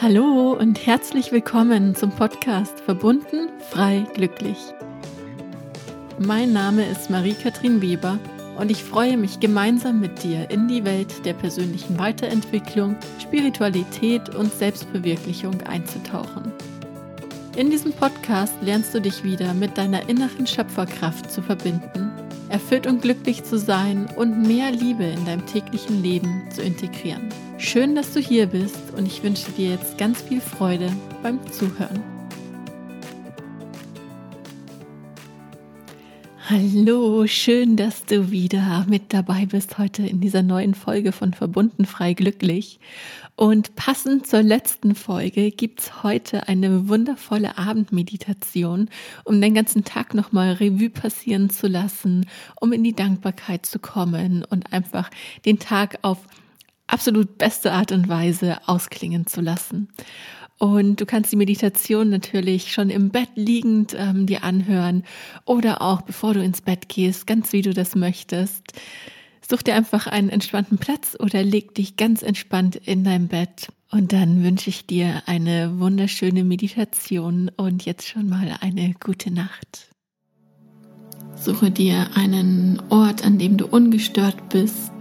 Hallo und herzlich willkommen zum Podcast Verbunden, frei, glücklich. Mein Name ist Marie-Kathrin Weber und ich freue mich gemeinsam mit dir in die Welt der persönlichen Weiterentwicklung, Spiritualität und Selbstverwirklichung einzutauchen. In diesem Podcast lernst du dich wieder mit deiner inneren Schöpferkraft zu verbinden, erfüllt und glücklich zu sein und mehr Liebe in deinem täglichen Leben zu integrieren. Schön, dass du hier bist und ich wünsche dir jetzt ganz viel Freude beim Zuhören. Hallo, schön, dass du wieder mit dabei bist heute in dieser neuen Folge von Verbunden frei glücklich. Und passend zur letzten Folge gibt's heute eine wundervolle Abendmeditation, um den ganzen Tag nochmal Revue passieren zu lassen, um in die Dankbarkeit zu kommen und einfach den Tag auf absolut beste Art und Weise ausklingen zu lassen. Und du kannst die Meditation natürlich schon im Bett liegend ähm, dir anhören oder auch bevor du ins Bett gehst, ganz wie du das möchtest. Such dir einfach einen entspannten Platz oder leg dich ganz entspannt in dein Bett. Und dann wünsche ich dir eine wunderschöne Meditation und jetzt schon mal eine gute Nacht. Suche dir einen Ort, an dem du ungestört bist.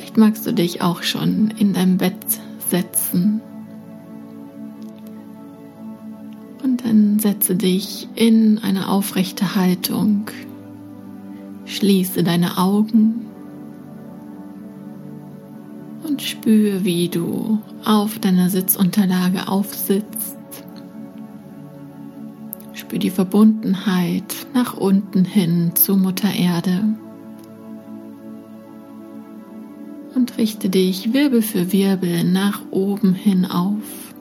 Vielleicht magst du dich auch schon in deinem Bett setzen Und dann setze dich in eine aufrechte Haltung. Schließe deine Augen und spüre, wie du auf deiner Sitzunterlage aufsitzt. Spür die Verbundenheit nach unten hin zu Mutter Erde. Richte dich Wirbel für Wirbel nach oben hin auf.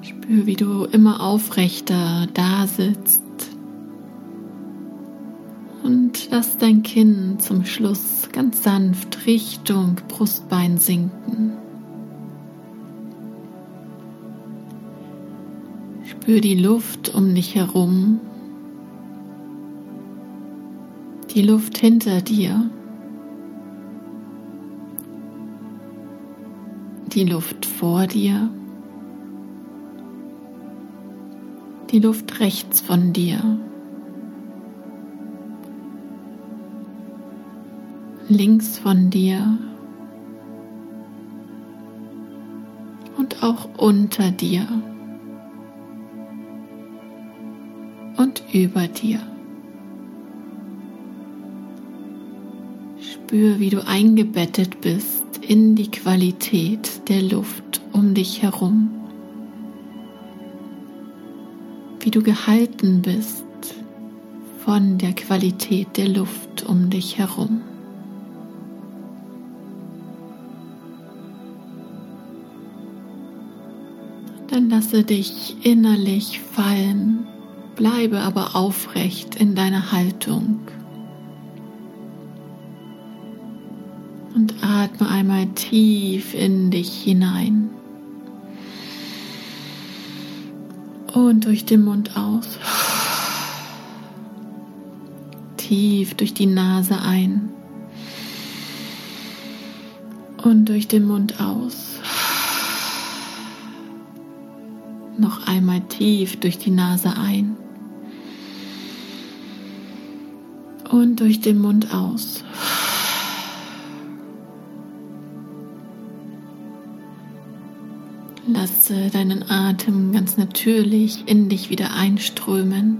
Spür, wie du immer aufrechter da sitzt und lass dein Kinn zum Schluss ganz sanft Richtung Brustbein sinken. Spür die Luft um dich herum, die Luft hinter dir, die Luft vor dir. die Luft rechts von dir. Links von dir und auch unter dir und über dir. Spür, wie du eingebettet bist in die Qualität der Luft um dich herum wie du gehalten bist von der Qualität der Luft um dich herum. Dann lasse dich innerlich fallen, bleibe aber aufrecht in deiner Haltung. Und atme einmal tief in dich hinein. Und durch den Mund aus. Tief durch die Nase ein. Und durch den Mund aus. Noch einmal tief durch die Nase ein. Und durch den Mund aus. Lasse deinen Atem ganz natürlich in dich wieder einströmen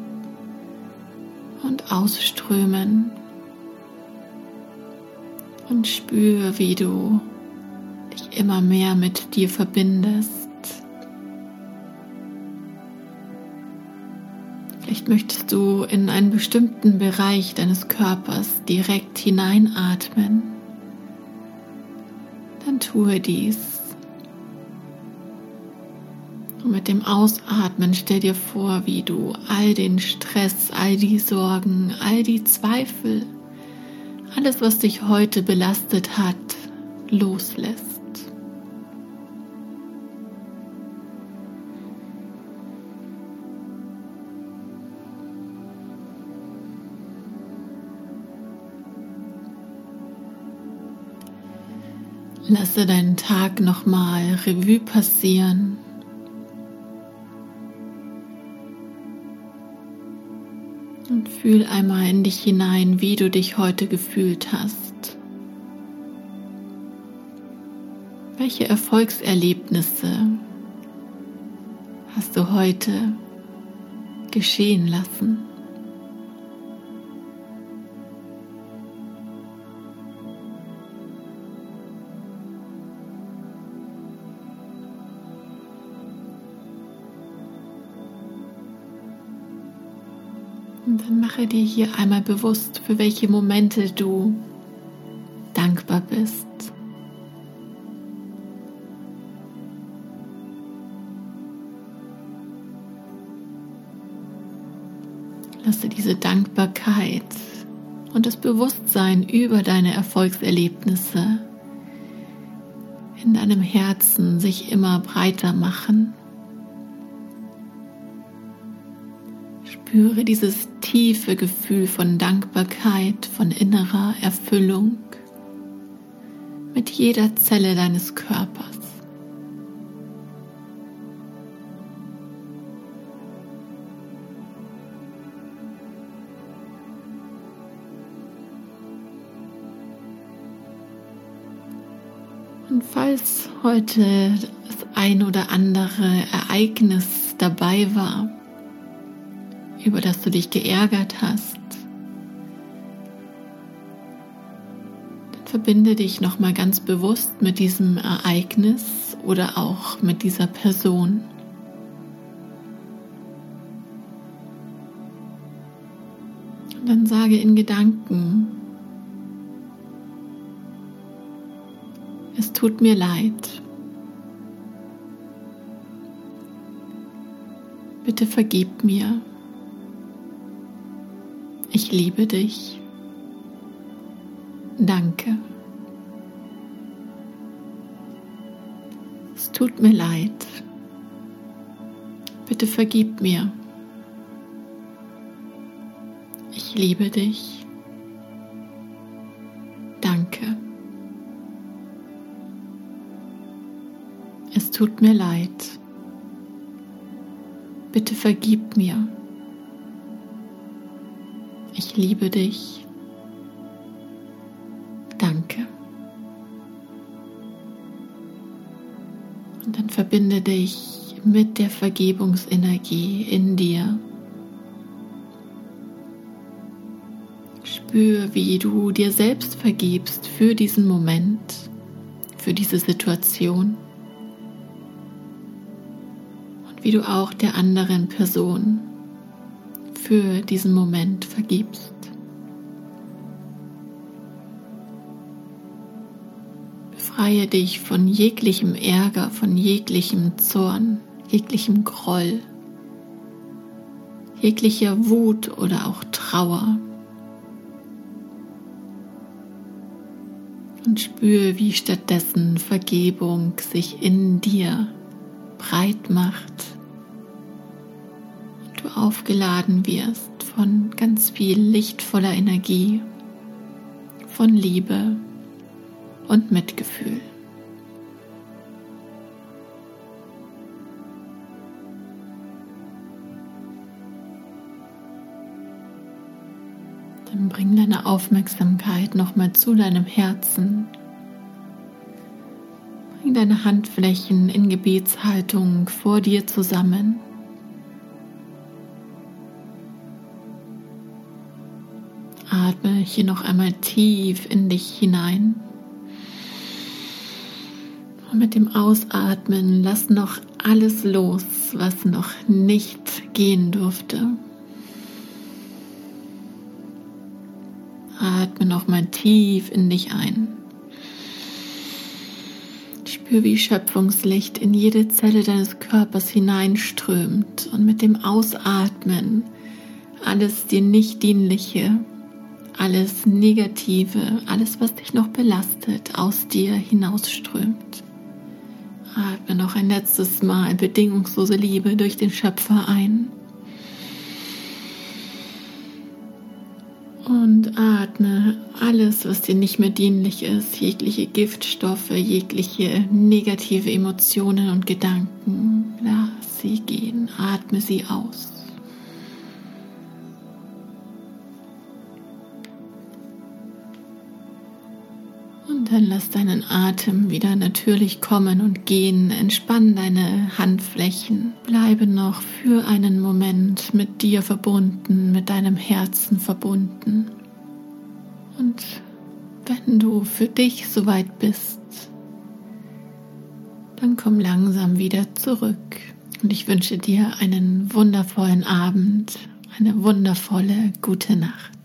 und ausströmen und spür, wie du dich immer mehr mit dir verbindest. Vielleicht möchtest du in einen bestimmten Bereich deines Körpers direkt hineinatmen. Dann tue dies. Mit dem Ausatmen stell dir vor, wie du all den Stress, all die Sorgen, all die Zweifel, alles, was dich heute belastet hat, loslässt. Lasse deinen Tag nochmal Revue passieren. Und fühl einmal in dich hinein, wie du dich heute gefühlt hast. Welche Erfolgserlebnisse hast du heute geschehen lassen? Mache dir hier einmal bewusst, für welche Momente du dankbar bist. Lasse diese Dankbarkeit und das Bewusstsein über deine Erfolgserlebnisse in deinem Herzen sich immer breiter machen. Spüre dieses tiefe Gefühl von Dankbarkeit, von innerer Erfüllung mit jeder Zelle deines Körpers. Und falls heute das ein oder andere Ereignis dabei war, über das du dich geärgert hast, dann verbinde dich nochmal ganz bewusst mit diesem Ereignis oder auch mit dieser Person. Und dann sage in Gedanken, es tut mir leid. Bitte vergib mir. Ich liebe dich. Danke. Es tut mir leid. Bitte vergib mir. Ich liebe dich. Danke. Es tut mir leid. Bitte vergib mir. Liebe dich. Danke. Und dann verbinde dich mit der Vergebungsenergie in dir. Spür, wie du dir selbst vergibst für diesen Moment, für diese Situation und wie du auch der anderen Person für diesen Moment vergibst. Befreie dich von jeglichem Ärger, von jeglichem Zorn, jeglichem Groll, jeglicher Wut oder auch Trauer. Und spüre, wie stattdessen Vergebung sich in dir breit macht du aufgeladen wirst von ganz viel lichtvoller Energie, von Liebe und Mitgefühl. Dann bring deine Aufmerksamkeit nochmal zu deinem Herzen. Bring deine Handflächen in Gebetshaltung vor dir zusammen. Atme hier noch einmal tief in dich hinein. Und mit dem Ausatmen lass noch alles los, was noch nicht gehen durfte. Atme noch mal tief in dich ein. Spür, wie Schöpfungslicht in jede Zelle deines Körpers hineinströmt und mit dem Ausatmen alles dir nicht dienliche alles Negative, alles, was dich noch belastet, aus dir hinausströmt. Atme noch ein letztes Mal bedingungslose Liebe durch den Schöpfer ein. Und atme alles, was dir nicht mehr dienlich ist, jegliche Giftstoffe, jegliche negative Emotionen und Gedanken, lass sie gehen, atme sie aus. Und dann lass deinen Atem wieder natürlich kommen und gehen. Entspann deine Handflächen. Bleibe noch für einen Moment mit dir verbunden, mit deinem Herzen verbunden. Und wenn du für dich soweit bist, dann komm langsam wieder zurück. Und ich wünsche dir einen wundervollen Abend, eine wundervolle gute Nacht.